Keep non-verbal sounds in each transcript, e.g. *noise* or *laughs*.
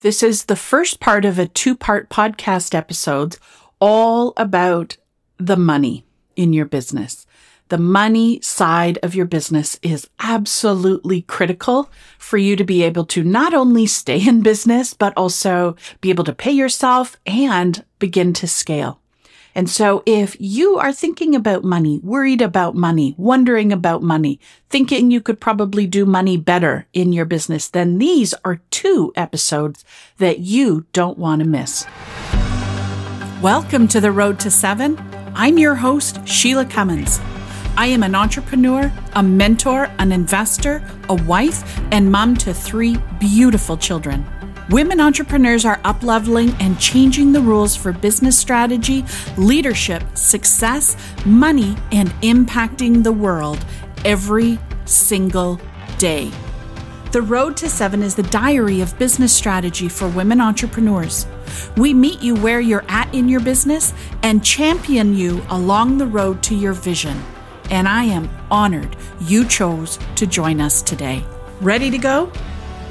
This is the first part of a two part podcast episode all about the money in your business. The money side of your business is absolutely critical for you to be able to not only stay in business, but also be able to pay yourself and begin to scale. And so if you are thinking about money, worried about money, wondering about money, thinking you could probably do money better in your business, then these are two episodes that you don't want to miss. Welcome to the Road to Seven. I'm your host, Shelagh Cummins. I am an entrepreneur, a mentor, an investor, a wife, and mom to three beautiful children. Women entrepreneurs are upleveling and changing the rules for business strategy, leadership, success, money, and impacting the world every single day. The Road to Seven is the diary of business strategy for women entrepreneurs. We meet you where you're at in your business and champion you along the road to your vision. And I am honored you chose to join us today. Ready to go?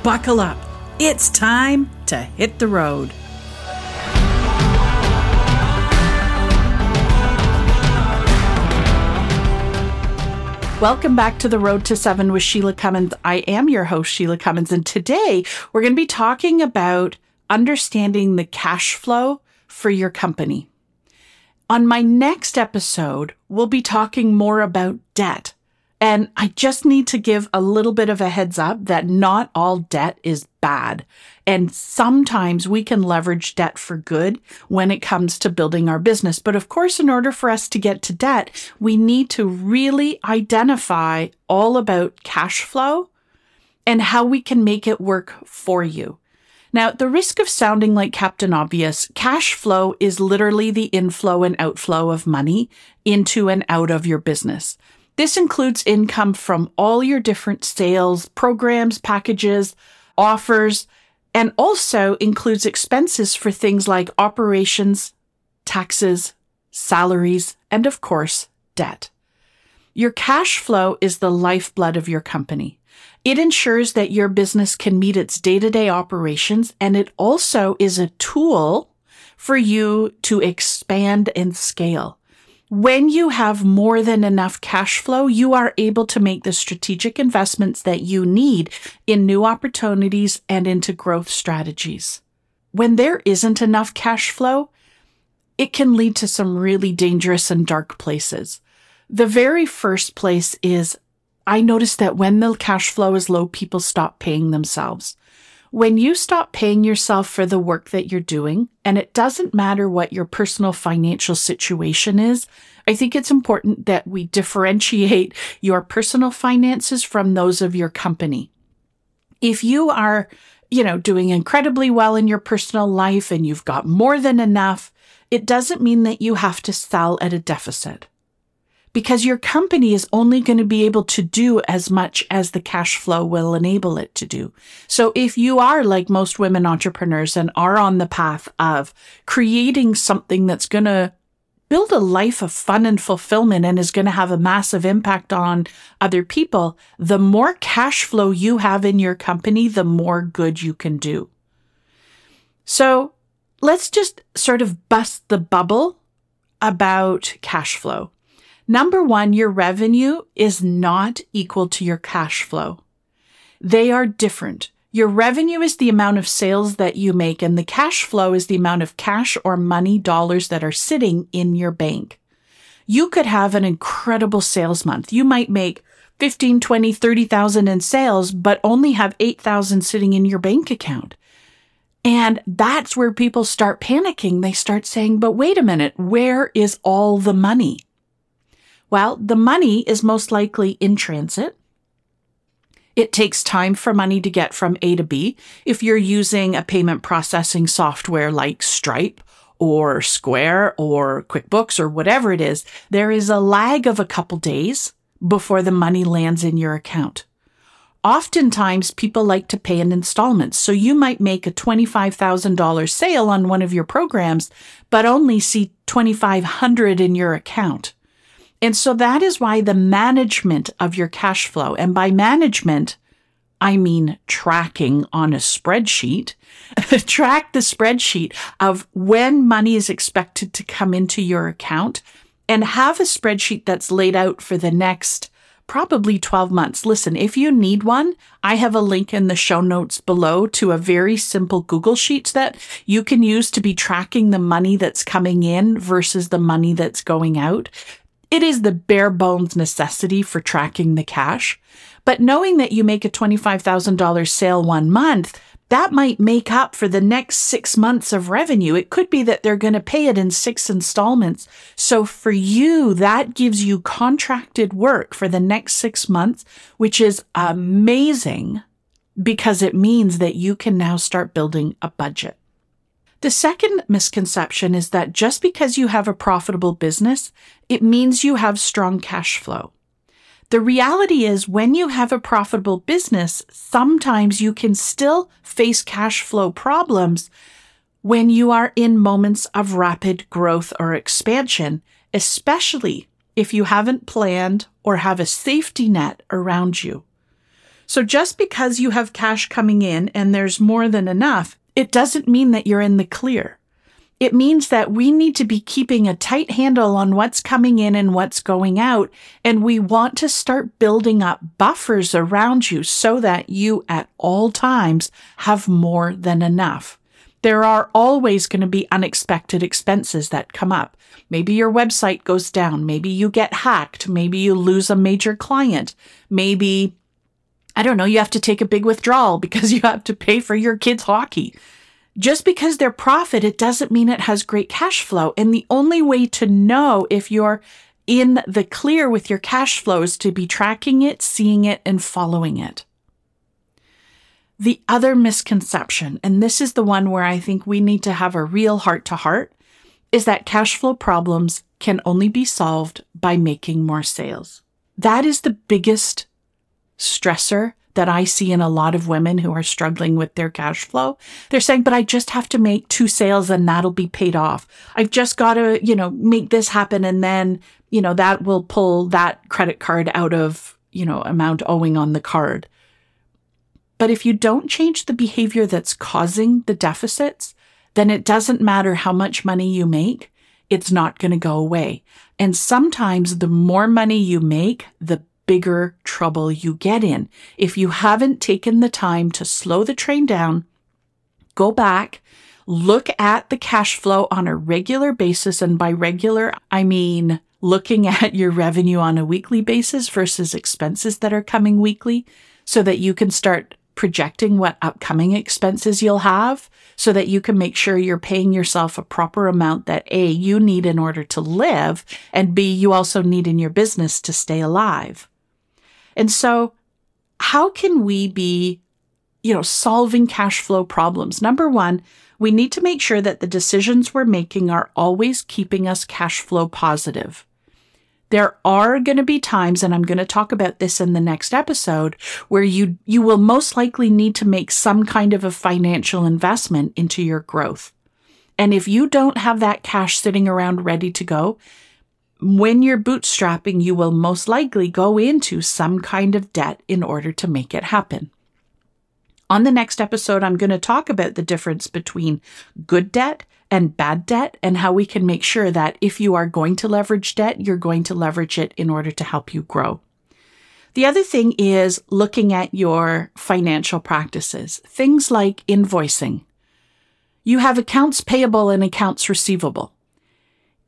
Buckle up. It's time to hit the road. Welcome back to the Road to Seven with Shelagh Cummins. I am your host, Shelagh Cummins, and today we're going to be talking about understanding the cash flow for your company. On my next episode, we'll be talking more about debt and I just need to give a little bit of a heads up that not all debt is bad. And sometimes we can leverage debt for good when it comes to building our business. But of course, in order for us to get to debt, we need to really identify all about cash flow and how we can make it work for you. Now, the risk of sounding like Captain Obvious, cash flow is literally the inflow and outflow of money into and out of your business. This includes income from all your different sales, programs, packages, offers, and also includes expenses for things like operations, taxes, salaries, and of course, debt. Your cash flow is the lifeblood of your company. It ensures that your business can meet its day to day operations, and it also is a tool for you to expand and scale. When you have more than enough cash flow, you are able to make the strategic investments that you need in new opportunities and into growth strategies. When there isn't enough cash flow, it can lead to some really dangerous and dark places. The very first place is I noticed that when the cash flow is low, people stop paying themselves. When you stop paying yourself for the work that you're doing, and it doesn't matter what your personal financial situation is, I think it's important that we differentiate *laughs* your personal finances from those of your company. If you are, you know, doing incredibly well in your personal life and you've got more than enough, it doesn't mean that you have to sell at a deficit because your company is only going to be able to do as much as the cash flow will enable it to do. So if you are like most women entrepreneurs and are on the path of creating something that's going to build a life of fun and fulfillment and is going to have a massive impact on other people, the more cash flow you have in your company, the more good you can do. So let's just sort of bust the bubble about cash flow. Number one, your revenue is not equal to your cash flow. They are different. Your revenue is the amount of sales that you make, and the cash flow is the amount of cash or money dollars that are sitting in your bank. You could have an incredible sales month. You might make 15, 20, 30,000 in sales, but only have 8,000 sitting in your bank account. And that's where people start panicking. They start saying, but wait a minute, where is all the money? Well, the money is most likely in transit. It takes time for money to get from A to B. If you're using a payment processing software like Stripe or Square or QuickBooks or whatever it is, there is a lag of a couple days before the money lands in your account. Oftentimes, people like to pay in installments. So you might make a $25,000 sale on one of your programs, but only see 2,500 in your account. And so that is why the management of your cash flow, and by management, I mean tracking on a spreadsheet. *laughs* Track the spreadsheet of when money is expected to come into your account and have a spreadsheet that's laid out for the next probably 12 months. Listen, if you need one, I have a link in the show notes below to a very simple Google Sheets that you can use to be tracking the money that's coming in versus the money that's going out. It is the bare bones necessity for tracking the cash. But knowing that you make a $25,000 sale one month, that might make up for the next six months of revenue. It could be that they're going to pay it in six installments. So for you, that gives you contracted work for the next six months, which is amazing because it means that you can now start building a budget. The second misconception is that just because you have a profitable business, it means you have strong cash flow. The reality is, when you have a profitable business, sometimes you can still face cash flow problems when you are in moments of rapid growth or expansion, especially if you haven't planned or have a safety net around you. So just because you have cash coming in and there's more than enough, it doesn't mean that you're in the clear. It means that we need to be keeping a tight handle on what's coming in and what's going out. And we want to start building up buffers around you so that you at all times have more than enough. There are always going to be unexpected expenses that come up. Maybe your website goes down. Maybe you get hacked. Maybe you lose a major client. Maybe, I don't know, you have to take a big withdrawal *laughs* because you have to pay for your kids' hockey. Just because they're profit, it doesn't mean it has great cash flow. And the only way to know if you're in the clear with your cash flow is to be tracking it, seeing it, and following it. The other misconception, and this is the one where I think we need to have a real heart to heart, is that cash flow problems can only be solved by making more sales. That is the biggest stressor that I see in a lot of women who are struggling with their cash flow. They're saying, but I just have to make two sales and that'll be paid off. I've just got to, you know, make this happen and then, you know, that will pull that credit card out of, you know, amount owing on the card. But if you don't change the behavior that's causing the deficits, then it doesn't matter how much money you make. It's not going to go away. And sometimes the more money you make, the bigger trouble you get in. If you haven't taken the time to slow the train down, go back, look at the cash flow on a regular basis. And by regular, I mean looking *laughs* at your revenue on a weekly basis versus expenses that are coming weekly so that you can start projecting what upcoming expenses you'll have so that you can make sure you're paying yourself a proper amount that A, you need in order to live, and B, you also need in your business to stay alive. And so how can we be, you know, solving cash flow problems? Number one, we need to make sure that the decisions we're making are always keeping us cash flow positive. There are going to be times, and I'm going to talk about this in the next episode, where you, you will most likely need to make some kind of a financial investment into your growth. And if you don't have that cash sitting around ready to go, when you're bootstrapping, you will most likely go into some kind of debt in order to make it happen. On the next episode, I'm going to talk about the difference between good debt and bad debt and how we can make sure that if you are going to leverage debt, you're going to leverage it in order to help you grow. The other thing is looking at your financial practices, things like invoicing. You have accounts payable and accounts receivable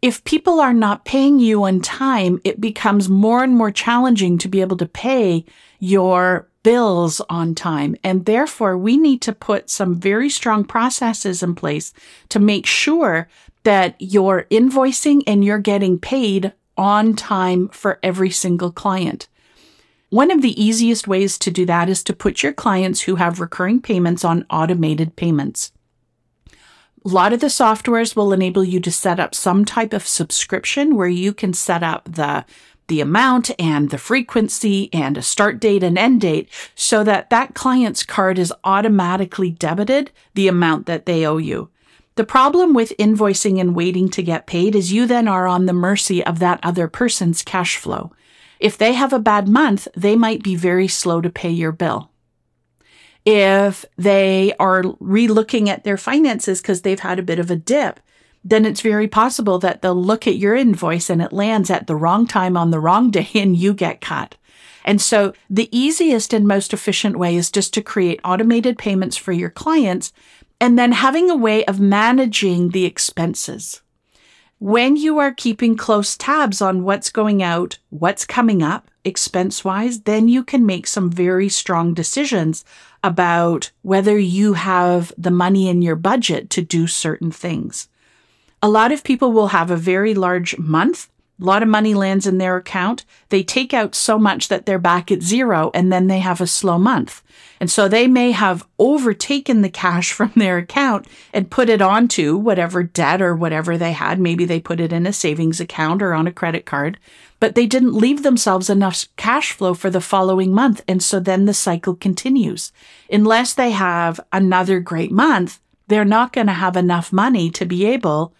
if people are not paying you on time, it becomes more and more challenging to be able to pay your bills on time. And therefore, we need to put some very strong processes in place to make sure that you're invoicing and you're getting paid on time for every single client. One of the easiest ways to do that is to put your clients who have recurring payments on automated payments. A lot of the softwares will enable you to set up some type of subscription where you can set up the the amount and the frequency and a start date and end date so that that client's card is automatically debited the amount that they owe you. The problem with invoicing and waiting to get paid is you then are on the mercy of that other person's cash flow. If they have a bad month, they might be very slow to pay your bill. If they are relooking at their finances because they've had a bit of a dip, then it's very possible that they'll look at your invoice and it lands at the wrong time on the wrong day and you get cut. And so the easiest and most efficient way is just to create automated payments for your clients and then having a way of managing the expenses. When you are keeping close tabs on what's going out, what's coming up expense wise, then you can make some very strong decisions about whether you have the money in your budget to do certain things. A lot of people will have a very large month. A lot of money lands in their account. They take out so much that they're back at zero and then they have a slow month. And so they may have overtaken the cash *laughs* from their account and put it onto whatever debt or whatever they had. Maybe they put it in a savings account or on a credit card, but they didn't leave themselves enough cash flow for the following month. And so then the cycle continues. Unless they have another great month, they're not going to have enough money to be able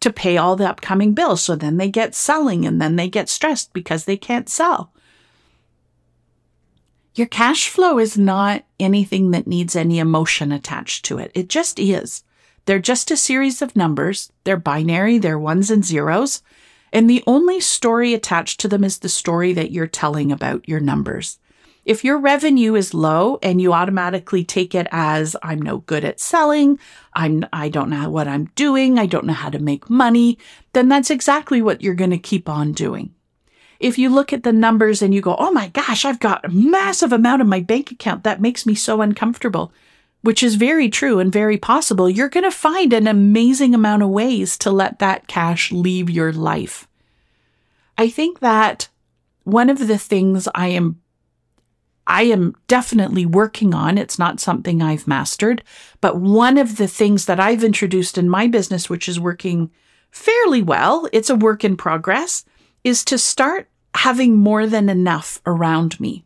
to pay all the upcoming bills. So then they get selling and then they get stressed because they can't sell. Your cash flow is not anything that needs any emotion attached to it. It just is. They're just a series of numbers. They're binary, they're ones and zeros. And the only story attached to them is the story that you're telling about your numbers. If your revenue is low and you automatically take it as I'm no good at selling, I'm I don't know what I'm doing, I don't know how to make money, then that's exactly what you're going to keep on doing. If you look at the numbers and you go, "Oh my gosh, I've got a massive amount in my bank account that makes me so uncomfortable." Which is very true and very possible. You're going to find an amazing amount of ways to let that cash leave your life. I think that one of the things I am I am definitely working on. It's not something I've mastered, but one of the things that I've introduced in my business, which is working fairly well, it's a work in progress, is to start having more than enough around me.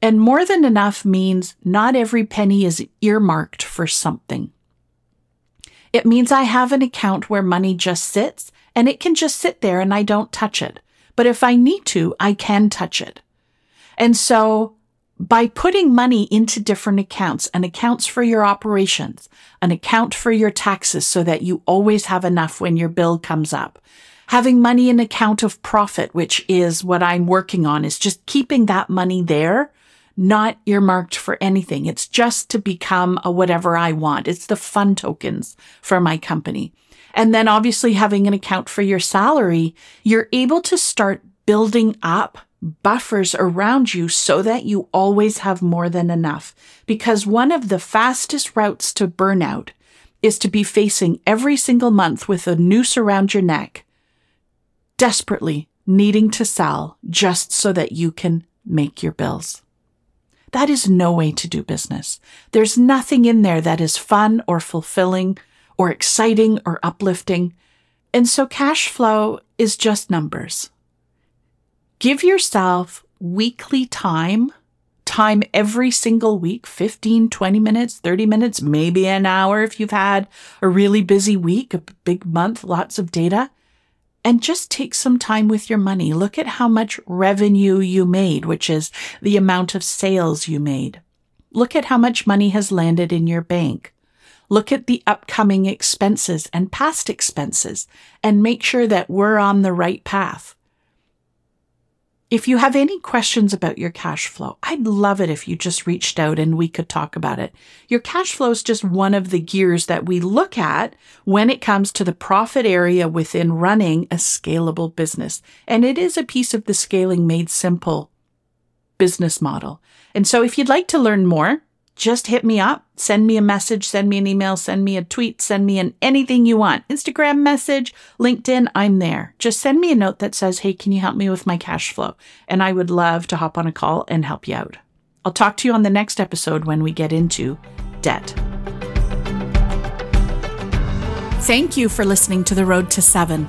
And more than enough means not every penny is earmarked for something. It means I have an account where money just sits and it can just sit there and I don't touch it. But if I need to, I can touch it. And so by putting money into different accounts, an accounts for your operations, an account for your taxes so that you always have enough when your bill comes up. Having money in account of profit, which is what I'm working on, is just keeping that money there, not earmarked for anything. It's just to become a whatever I want. It's the fun tokens for my company. And then obviously having an account for your salary, you're able to start building up buffers around you so that you always have more than enough. Because one of the fastest routes to burnout is to be facing every single month with a noose around your neck, desperately needing to sell just so that you can make your bills. That is no way to do business. There's nothing in there that is fun or fulfilling or exciting or uplifting. And so cash flow is just numbers. Give yourself weekly time, time every single week 15, 20 minutes, 30 minutes, maybe an hour if you've had a really busy week, a big month, lots of data. And just take some time with your money. Look at how much revenue you made, which is the amount of sales you made. Look at how much money has landed in your bank. Look at the upcoming expenses and past expenses and make sure that we're on the right path. If you have any questions about your cash flow, I'd love it if you just reached out and we could talk about it. Your cash flow is just one of the gears that we look at when it comes to the profit area within running a scalable business. And it is a piece of the scaling made simple business model. And so if you'd like to learn more, just hit me up, send me a message, send me an email, send me a tweet, send me an anything you want. Instagram message, LinkedIn, I'm there. Just send me a note that says, Hey, can you help me with my cash flow? And I would love to hop on a call and help you out. I'll talk to you on the next episode when we get into debt. Thank you for listening to The Road to Seven.